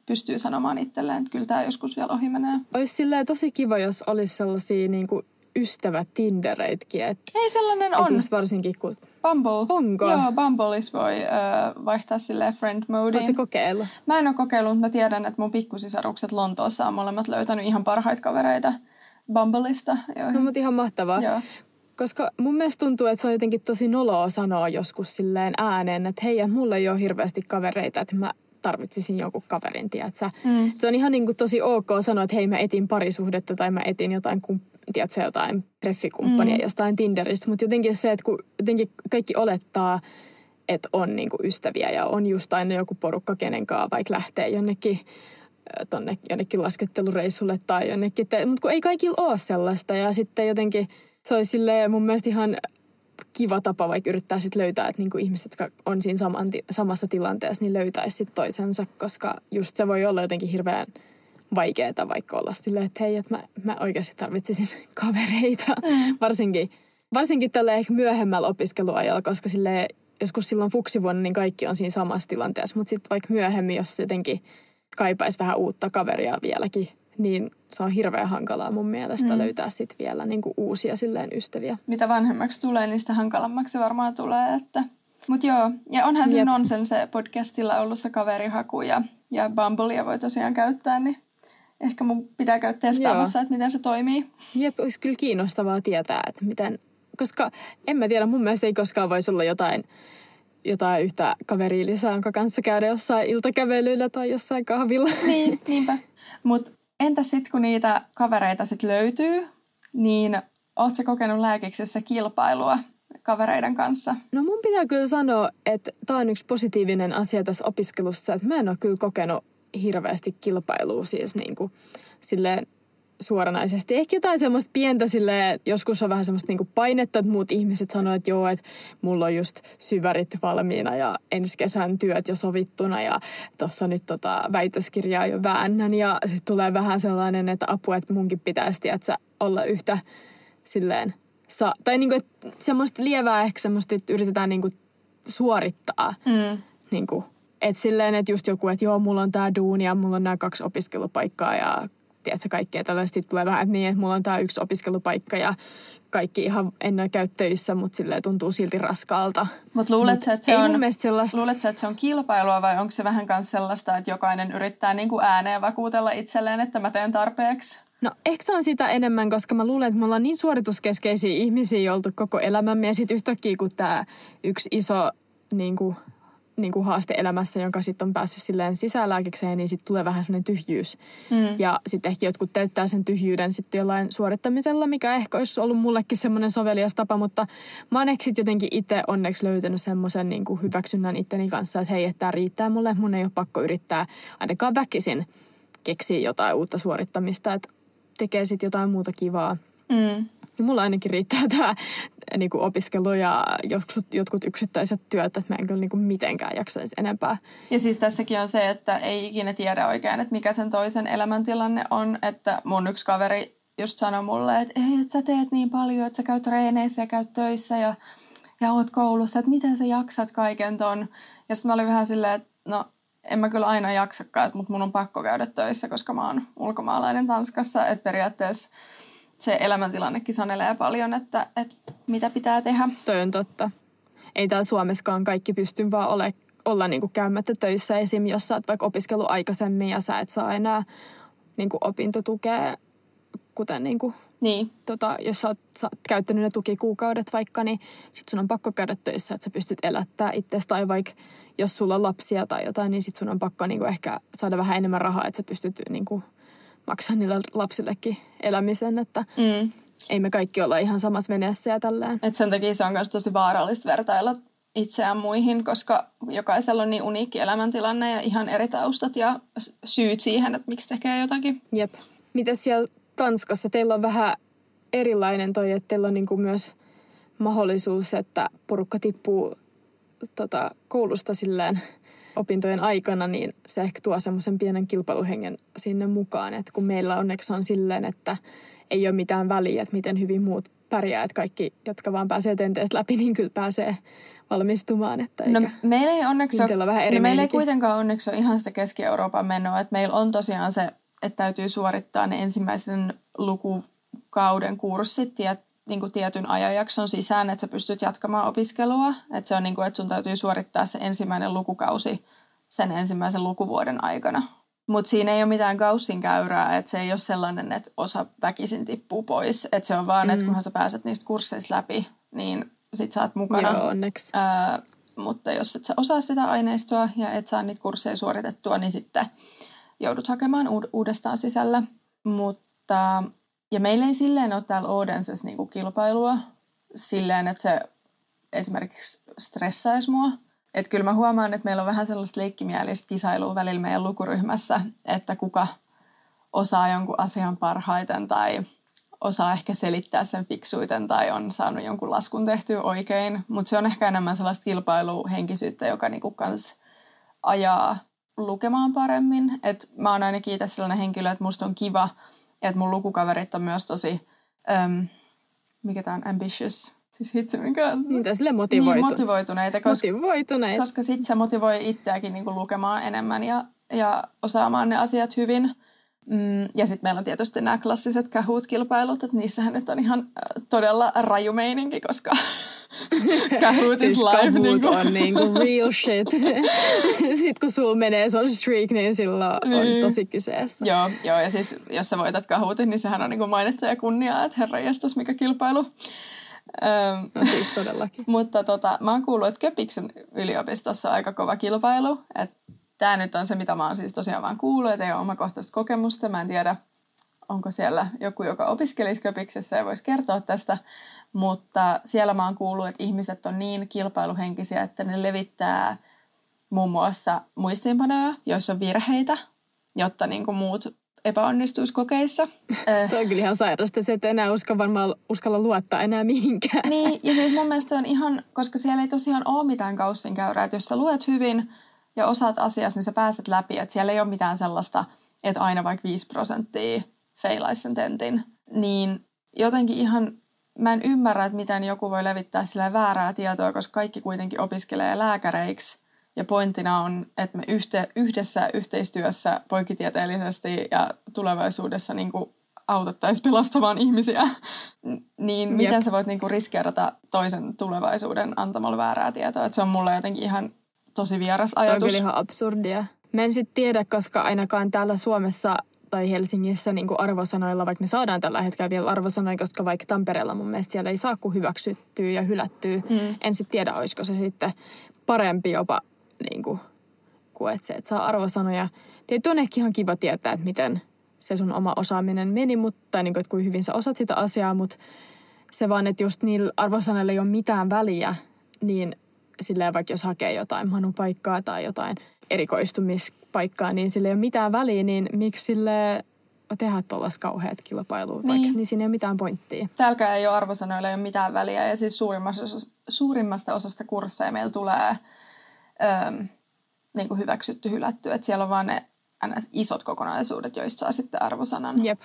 S1: pystyy sanomaan itselleen, että kyllä tämä joskus vielä ohi menee.
S2: Olisi tosi kiva, jos olisi sellaisia niin kuin ystävät Tindereitkin. Et,
S1: Ei sellainen on.
S2: varsinkin kun...
S1: Bumble.
S2: Onko?
S1: Joo, Bumbleis voi ö, vaihtaa sille friend modeen.
S2: Oletko kokeillut?
S1: Mä en ole kokeillut, mutta mä tiedän, että mun pikkusisarukset Lontoossa on molemmat löytänyt ihan parhaita kavereita Bumbleista.
S2: Joihin... No, mutta ihan mahtavaa. Joo. Koska mun mielestä tuntuu, että se on jotenkin tosi noloa sanoa joskus silleen ääneen, että hei, mulla ei ole hirveästi kavereita, että mä tarvitsisin jonkun kaverin, tiedätkö? Mm. Se on ihan niin kuin tosi ok sanoa, että hei mä etin parisuhdetta tai mä etin jotain, tiedätkö, jotain treffikumppania mm. jostain Tinderistä. Mutta jotenkin se, että kun jotenkin kaikki olettaa, että on niin kuin ystäviä ja on just aina joku porukka, kenen kanssa vaikka lähtee jonnekin tonne jonnekin laskettelureissulle tai jonnekin. Mutta kun ei kaikilla ole sellaista ja sitten jotenkin se olisi mun mielestä ihan kiva tapa vaikka yrittää sit löytää, että niinku ihmiset, jotka on siinä saman, samassa tilanteessa, niin löytäisi sit toisensa, koska just se voi olla jotenkin hirveän vaikeaa vaikka olla silleen, että hei, että mä, mä oikeasti tarvitsisin kavereita. Mm. varsinkin, varsinkin tällä ehkä myöhemmällä opiskeluajalla, koska sille joskus silloin fuksivuonna niin kaikki on siinä samassa tilanteessa. Mutta sitten vaikka myöhemmin, jos jotenkin kaipaisi vähän uutta kaveria vieläkin, niin se on hirveän hankalaa mun mielestä mm. löytää sitten vielä niin kuin uusia silleen ystäviä.
S1: Mitä vanhemmaksi tulee, niin sitä hankalammaksi varmaan tulee. Että... Mutta joo, ja onhan se Nonsense podcastilla ollut se kaverihaku ja, ja Bumbleia voi tosiaan käyttää, niin ehkä mun pitää käydä testaamassa, Joo. että miten se toimii.
S2: Jep, olisi kyllä kiinnostavaa tietää, että miten, koska en mä tiedä, mun mielestä ei koskaan voisi olla jotain, jotain yhtä kaveria lisää, jonka kanssa käydä jossain iltakävelyllä tai jossain kahvilla.
S1: Niin, niinpä. Mutta entä sitten, kun niitä kavereita sitten löytyy, niin ootko kokenut lääkiksessä kilpailua kavereiden kanssa?
S2: No mun pitää kyllä sanoa, että tämä on yksi positiivinen asia tässä opiskelussa, että mä en ole kyllä kokenut hirveästi kilpailua siis niin kuin, silleen suoranaisesti. Ehkä jotain semmoista pientä sille joskus on vähän semmoista niinku painetta, että muut ihmiset sanoo, että joo, että mulla on just syvärit valmiina ja ensi kesän työt jo sovittuna ja tuossa nyt tota väitöskirjaa jo väännän ja sitten tulee vähän sellainen, että apua, että munkin pitäisi tiedätkö, olla yhtä silleen, sa- tai niinku, että semmoista lievää ehkä semmoista, että yritetään niinku suorittaa mm. niinku, että silleen, että just joku, että joo, mulla on tää duuni ja mulla on nämä kaksi opiskelupaikkaa ja tiedätkö, kaikkea tällaista. Sitten tulee vähän että niin, että mulla on tämä yksi opiskelupaikka ja kaikki ihan ennen käy töissä, mutta silleen tuntuu silti raskaalta.
S1: Mutta luulet Mut että se on, sellaista... luulet että se on kilpailua vai onko se vähän myös sellaista, että jokainen yrittää niin kuin ääneen vakuutella itselleen, että mä teen tarpeeksi?
S2: No ehkä se on sitä enemmän, koska mä luulen, että me ollaan niin suorituskeskeisiä ihmisiä oltu koko elämämme ja sitten yhtäkkiä kun tämä yksi iso niin kuin niin kuin haaste elämässä, jonka sitten on päässyt silleen sisälääkikseen, niin sitten tulee vähän sellainen tyhjyys. Mm. Ja sitten ehkä jotkut täyttää sen tyhjyyden sitten jollain suorittamisella, mikä ehkä olisi ollut mullekin semmoinen sovelias tapa, mutta mä oon ehkä jotenkin itse onneksi löytänyt semmoisen niin kuin hyväksynnän itteni kanssa, että hei, että tämä riittää mulle, mun ei ole pakko yrittää ainakaan väkisin keksiä jotain uutta suorittamista, että tekee sitten jotain muuta kivaa. Mm. Ja mulla ainakin riittää tämä niin kuin opiskelu ja jotkut, jotkut yksittäiset työt, että mä en kyllä niin kuin mitenkään jaksaisi enempää.
S1: Ja siis tässäkin on se, että ei ikinä tiedä oikein, että mikä sen toisen elämäntilanne on. Että mun yksi kaveri just sanoi mulle, että ei, että sä teet niin paljon, että sä käyt treeneissä ja käyt töissä ja, ja oot koulussa, että miten sä jaksat kaiken ton. Ja sitten mä olin vähän silleen, että no en mä kyllä aina jaksakaan, mutta mun on pakko käydä töissä, koska mä oon ulkomaalainen Tanskassa, että periaatteessa se elämäntilannekin sanelee paljon, että, että mitä pitää tehdä.
S2: Toi on totta. Ei täällä Suomessakaan kaikki pysty vaan ole, olla niin kuin käymättä töissä esim. jos sä oot vaikka opiskellut aikaisemmin ja sä et saa enää niin kuin opintotukea, kuten niin kuin niin. Tota, jos sä oot, sä oot käyttänyt ne tukikuukaudet vaikka, niin sit sun on pakko käydä töissä, että sä pystyt elättää itsestä. Tai vaikka jos sulla on lapsia tai jotain, niin sit sun on pakko niin kuin ehkä saada vähän enemmän rahaa, että sä pystyt niin kuin maksaa niille lapsillekin elämisen, että mm. ei me kaikki olla ihan samassa veneessä ja tälleen.
S1: Et sen takia se on myös tosi vaarallista vertailla itseään muihin, koska jokaisella on niin uniikki elämäntilanne ja ihan eri taustat ja syyt siihen, että miksi tekee jotakin.
S2: Jep. Miten siellä Tanskassa teillä on vähän erilainen toi, että teillä on niinku myös mahdollisuus, että porukka tippuu tota, koulusta silleen opintojen aikana, niin se ehkä tuo semmoisen pienen kilpailuhengen sinne mukaan. Että kun meillä onneksi on silleen, että ei ole mitään väliä, että miten hyvin muut pärjää, että kaikki, jotka vaan pääsee tenteestä läpi, niin kyllä pääsee valmistumaan. Että
S1: no, meillä ei onneksi ole, vähän eri no, meillä ei kuitenkaan onneksi ole ihan sitä Keski-Euroopan menoa, että meillä on tosiaan se, että täytyy suorittaa ne ensimmäisen lukukauden kurssit ja niin kuin tietyn ajanjakson sisään, että sä pystyt jatkamaan opiskelua. Että se on niin kuin, että sun täytyy suorittaa se ensimmäinen lukukausi sen ensimmäisen lukuvuoden aikana. Mutta siinä ei ole mitään kaussin käyrää, että se ei ole sellainen, että osa väkisin tippuu pois. Että se on vaan, mm. että kunhan sä pääset niistä kursseista läpi, niin sit sä oot mukana.
S2: Joo, onneksi.
S1: Ää, mutta jos et sä osaa sitä aineistoa ja et saa niitä kursseja suoritettua, niin sitten joudut hakemaan uud- uudestaan sisällä. Mutta ja meillä ei silleen ole täällä Odensessa niinku kilpailua silleen, että se esimerkiksi stressaisi mua. Että kyllä mä huomaan, että meillä on vähän sellaista leikkimielistä kisailua välillä meidän lukuryhmässä, että kuka osaa jonkun asian parhaiten tai osaa ehkä selittää sen fiksuiten tai on saanut jonkun laskun tehtyä oikein. Mutta se on ehkä enemmän sellaista kilpailuhenkisyyttä, joka niinku kans ajaa lukemaan paremmin. Et mä oon ainakin itse sellainen henkilö, että musta on kiva, että mun lukukaverit on myös tosi, um, mikä tää on, ambitious. Siis hitsi, mikä...
S2: Niin, sille motivoitu.
S1: Niin, motivoituneita. Koska,
S2: motivoituneita.
S1: Koska sit se motivoi itseäkin niinku lukemaan enemmän ja, ja osaamaan ne asiat hyvin. Mm, ja sitten meillä on tietysti nämä klassiset Kahoot-kilpailut, että niissähän nyt on ihan äh, todella raju meininki, koska Kahoot
S2: siis
S1: is live.
S2: Kahoot
S1: Niin kuin.
S2: on niinku real shit. Sitten kun sulla menee se on streak, niin silloin on
S1: Niin.
S2: tosi kyseessä.
S1: Joo, joo, ja siis jos sä voitat Kahootin, niin sehän on niin kuin mainittu ja kunniaa, että herra jästäs mikä kilpailu. Öm,
S2: No siis todellakin.
S1: mutta tota, mä oon kuullut, että Köpiksen yliopistossa on aika kova kilpailu. Tämä nyt on se, mitä mä oon siis tosiaan vaan kuullut, että ei ole omakohtaista kokemusta. Mä en tiedä, onko siellä joku, joka opiskelisi Köpiksessä ja voisi kertoa tästä. Mutta siellä mä oon kuullut, että ihmiset on niin kilpailuhenkisiä, että ne levittää muun muassa muistiinpanoja, joissa on virheitä, jotta niin kuin muut epäonnistuisi kokeissa.
S2: Toi on kyllä ihan sairasta se, että enää uskalla varmaan uskalla luottaa enää mihinkään.
S1: Niin, ja siis mun mielestä on ihan, koska siellä ei tosiaan ole mitään kaussinkäyrää, että jos sä luet hyvin ja osaat asiassa, niin sä pääset läpi, että siellä ei ole mitään sellaista, että aina vaikka 5 prosenttia feilaisi sen tentin, niin jotenkin ihan, mä en ymmärrä, että miten joku voi levittää sillä väärää tietoa, koska kaikki kuitenkin opiskelee lääkäreiksi, ja pointtina on, että me yhte, yhdessä yhteistyössä poikitieteellisesti ja tulevaisuudessa niin kuin autettaisiin pelastamaan ihmisiä, niin miten
S2: Jep.
S1: sä voit niinku riskeerata toisen tulevaisuuden antamalla väärää tietoa? Et se on mulle jotenkin ihan tosi vieras
S2: Toi on
S1: ajatus.
S2: kyllä ihan absurdia. Mä en sitten tiedä, koska ainakaan täällä Suomessa tai Helsingissä niin kuin arvosanoilla, vaikka me saadaan tällä hetkellä vielä arvosanoja, koska vaikka Tampereella mun mielestä siellä ei saa kuin hyväksyttyä ja hylättyä.
S1: Mm.
S2: En sitten tiedä, olisiko se sitten parempi jopa niin kuin, kuin että se, että saa arvosanoja. Tietysti on ehkä ihan kiva tietää, että miten se sun oma osaaminen meni, mutta niin kuin, että kuinka hyvin sä osat sitä asiaa, mutta se vaan, että just niillä arvosanoilla ei ole mitään väliä, niin silleen vaikka jos hakee jotain manupaikkaa tai jotain erikoistumispaikkaa, niin sillä ei ole mitään väliä, niin miksi sille tehdä tuollaista kauheat kilpailua niin. vaikka, niin siinä ei ole mitään pointtia.
S1: Täälläkään ei ole arvosanoilla ei ole mitään väliä ja siis suurimmasta osasta, suurimmasta osasta kursseja meillä tulee öm, niin kuin hyväksytty, hylätty. Että siellä on vaan ne NS isot kokonaisuudet, joista saa sitten arvosanan.
S2: Jep.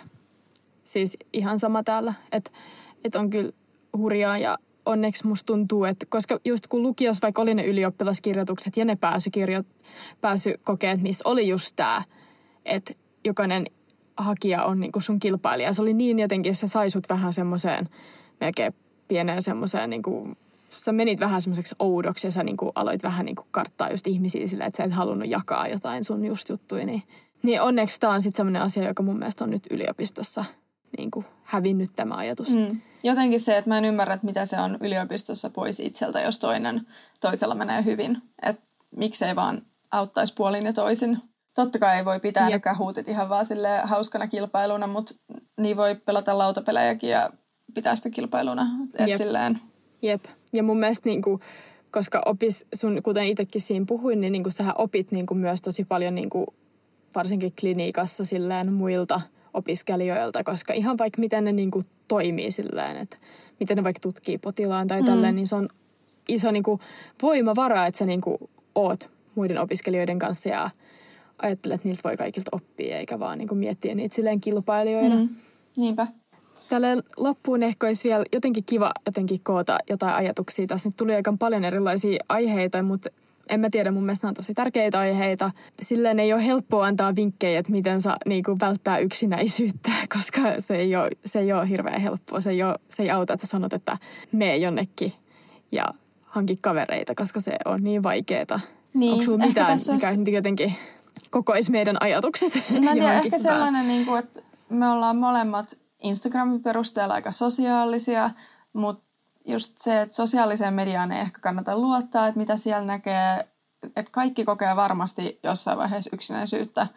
S2: Siis ihan sama täällä, että et on kyllä hurjaa ja onneksi musta tuntuu, että koska just kun lukiossa vaikka oli ne ylioppilaskirjoitukset ja ne pääsykirjo, pääsykokeet, missä oli just tämä, että jokainen hakija on niinku sun kilpailija. Se oli niin jotenkin, se sai sut vähän semmoiseen melkein pieneen semmoiseen niinku, sä menit vähän semmoiseksi oudoksi ja sä niinku aloit vähän niinku karttaa just ihmisiä sillä, että sä et halunnut jakaa jotain sun just juttuja. Niin, niin onneksi tämä on sitten semmoinen asia, joka mun mielestä on nyt yliopistossa niinku hävinnyt tämä ajatus.
S1: Mm. Jotenkin se, että mä en ymmärrä, että mitä se on yliopistossa pois itseltä, jos toinen toisella menee hyvin. Että miksei vaan auttaisi puolin ja toisin. Totta kai ei voi pitää
S2: Jep.
S1: ne huutit ihan vaan silleen hauskana kilpailuna, mutta niin voi pelata lautapelejäkin ja pitää sitä kilpailuna. Et
S2: Jep.
S1: silleen,
S2: Jep. Ja mun mielestä niinku, koska opis sun, kuten itsekin siinä puhuin, niin niinku sähän opit niinku myös tosi paljon niinku, varsinkin klinikassa silleen muilta opiskelijoilta, koska ihan vaikka miten ne niinku toimii silleen, että miten ne vaikka tutkii potilaan tai
S1: Mm.
S2: tälleen, niin se on iso niinku voimavara, että sä niinku oot muiden opiskelijoiden kanssa ja ajattelet, että niiltä voi kaikilta oppia, eikä vaan niinku miettiä niitä silleen kilpailijoina.
S1: mm, niinpä.
S2: Tälle loppuun ehkä olisi vielä jotenkin kiva jotenkin koota jotain ajatuksia. Tässä nyt tuli aika paljon erilaisia aiheita, mutta en mä tiedä, mun mielestä nämä on tosi tärkeitä aiheita. Silleen ei ole helppoa antaa vinkkejä, että miten saa niin kuin välttää yksinäisyyttä, koska se ei, ole, se ei ole hirveän helppoa. Se ei, ole, se ei auta, että sanot, että mene jonnekin ja hanki kavereita, koska se on niin vaikeeta.
S1: Niin,
S2: Onko sulla mitään, mikä
S1: olisi-
S2: nyt jotenkin kokoisi meidän ajatukset?
S1: Mä tiedä,
S2: johonkin
S1: ehkä
S2: hyvään?
S1: sellainen, niin kuin, että me ollaan molemmat Instagramin perusteella aika sosiaalisia, mutta just se, että sosiaaliseen mediaan ei ehkä kannata luottaa, että mitä siellä näkee, että kaikki kokee varmasti jossain vaiheessa yksinäisyyttä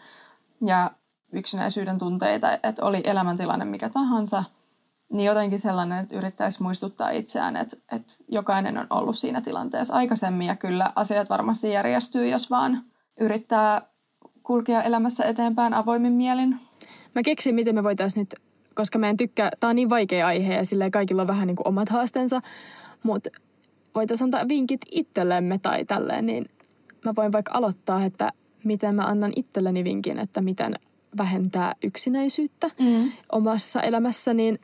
S1: ja yksinäisyyden tunteita, että oli elämäntilanne mikä tahansa, niin jotenkin sellainen, että yrittäisi muistuttaa itseään, että, että jokainen on ollut siinä tilanteessa aikaisemmin ja kyllä asiat varmasti järjestyy, jos vaan yrittää kulkea elämässä eteenpäin avoimin mielin.
S2: Mä keksin, miten me voitaisiin nyt, koska mä en tykkää, tää on niin vaikea aihe ja silleen kaikilla on vähän niin kuin omat haasteensa, mutta voitaisiin antaa vinkit itsellemme tai tälleen, niin mä voin vaikka aloittaa, että miten mä annan itselleni vinkin, että miten vähentää yksinäisyyttä
S1: Mm.
S2: omassa elämässä, niin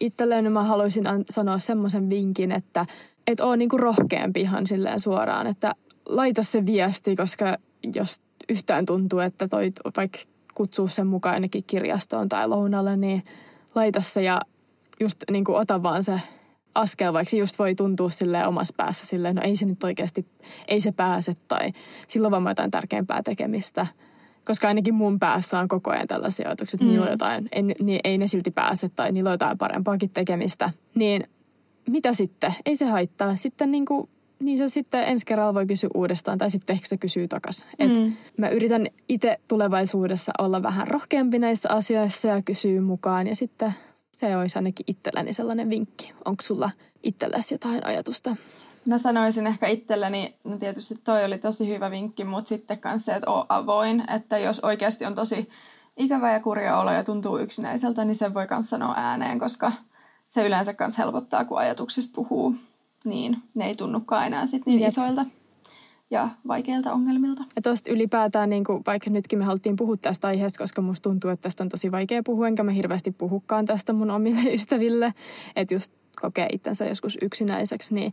S2: itselleni mä haluaisin an- sanoa semmoisen vinkin, että et oo niinku rohkeampi ihan silleen suoraan, että laita se viesti, koska jos yhtään tuntuu, että toi vaikka kutsuu sen mukaan ainakin kirjastoon tai lounalle, niin laita se ja just niinku ota vaan se askel, vaikka se just voi tuntua silleen omassa päässä silleen, no ei se nyt oikeasti, ei se pääse tai silloin vaan jotain tärkeämpää tekemistä. Koska ainakin mun päässä on koko ajan tällaisia ajatuksia, että mm. niillä on jotain, ei, niin ei ne silti pääse tai niillä on jotain parempaakin tekemistä. Niin mitä sitten? Ei se haittaa. Sitten niin kuin, niin se sitten ensi kerralla voi kysyä uudestaan tai sitten ehkä se kysyy takaisin. Et
S1: Mm.
S2: Mä yritän itse tulevaisuudessa olla vähän rohkeampi näissä asioissa ja kysyä mukaan ja sitten se olisi ainakin itselläni sellainen vinkki. Onko sulla itselläsi jotain ajatusta?
S1: Mä sanoisin ehkä itselleni, no tietysti toi oli tosi hyvä vinkki, mutta sitten myös se, että oo avoin, että jos oikeasti on tosi ikävä ja kurja olo ja tuntuu yksinäiseltä, niin sen voi myös sanoa ääneen, koska se yleensä myös helpottaa, kun ajatuksista puhuu, niin ne ei tunnukaan enää sit niin
S2: Jep.
S1: isoilta ja vaikeilta ongelmilta.
S2: Ja tuosta ylipäätään, niin kuin, vaikka nytkin me haluttiin puhua tästä aiheesta, koska musta tuntuu, että tästä on tosi vaikea puhua, enkä mä hirveästi puhukaan tästä mun omille ystäville, että just kokee itsensä joskus yksinäiseksi, niin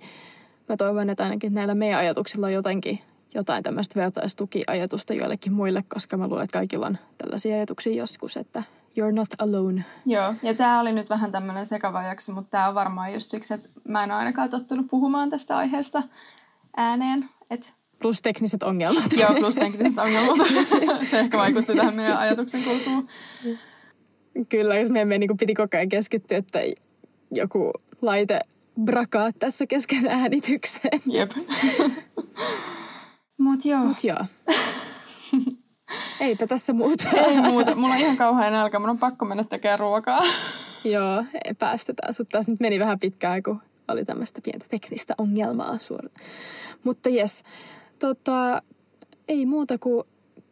S2: mä toivon, että ainakin näillä meidän ajatuksilla on jotenkin jotain tämmöistä vertaistukiajatusta joillekin muille, koska mä luulen, että kaikilla on tällaisia ajatuksia joskus, että you're not alone.
S1: Joo, ja tämä oli nyt vähän tämmöinen sekava jakso, mutta tämä on varmaan just siksi, että mä en ole ainakaan tottunut puhumaan tästä aiheesta ääneen. Et,
S2: Plus tekniset ongelmat.
S1: joo, plus teknisestä ongelmalta. se ehkä vaikutti tähän meidän ajatuksen kulkuun.
S2: Kyllä, jos me emme niin piti koko ajan keskittyä, että joku laite brakaa tässä kesken äänitykseen.
S1: Jep. Mut joo.
S2: Mut joo. Eipä tässä muuta.
S1: Ei muuta. Mulla on ihan kauhean nälkä. Mun on pakko mennä tekemään ruokaa.
S2: Joo, ei päästetään sut taas. Nyt meni vähän pitkään, kun oli tämmöistä pientä teknistä ongelmaa suoraan. Mutta jes, tota, ei muuta kuin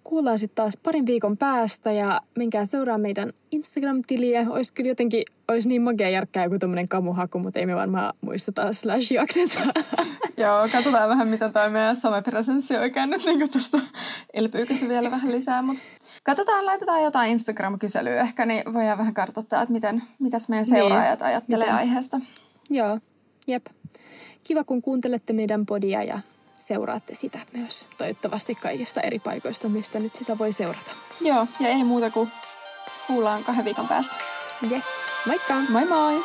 S2: kuullaan sitten taas parin viikon päästä ja menkää seuraa meidän Instagram-tiliä. Olisi kyllä jotenkin, olisi niin makea järkkää joku tämmöinen kamuhaku, mutta ei me varmaan muisteta slash jakseta.
S1: joo, katsotaan vähän, mitä toi meidän somepresenssi oikein nyt niin tästä elpyykö se vielä vähän lisää. Mut katsotaan, laitetaan jotain Instagram-kyselyä ehkä, niin voidaan vähän kartoittaa, että miten, mitäs meidän seuraajat ajattelee
S2: Miten?
S1: aiheesta.
S2: Joo, jep. Kiva, kun kuuntelette meidän podia ja seuraatte sitä myös. Toivottavasti kaikista eri paikoista, mistä nyt sitä voi seurata.
S1: Joo, ja ei muuta kuin kuullaan kahden viikon päästä.
S2: Yes, moikka!
S1: Moi moi!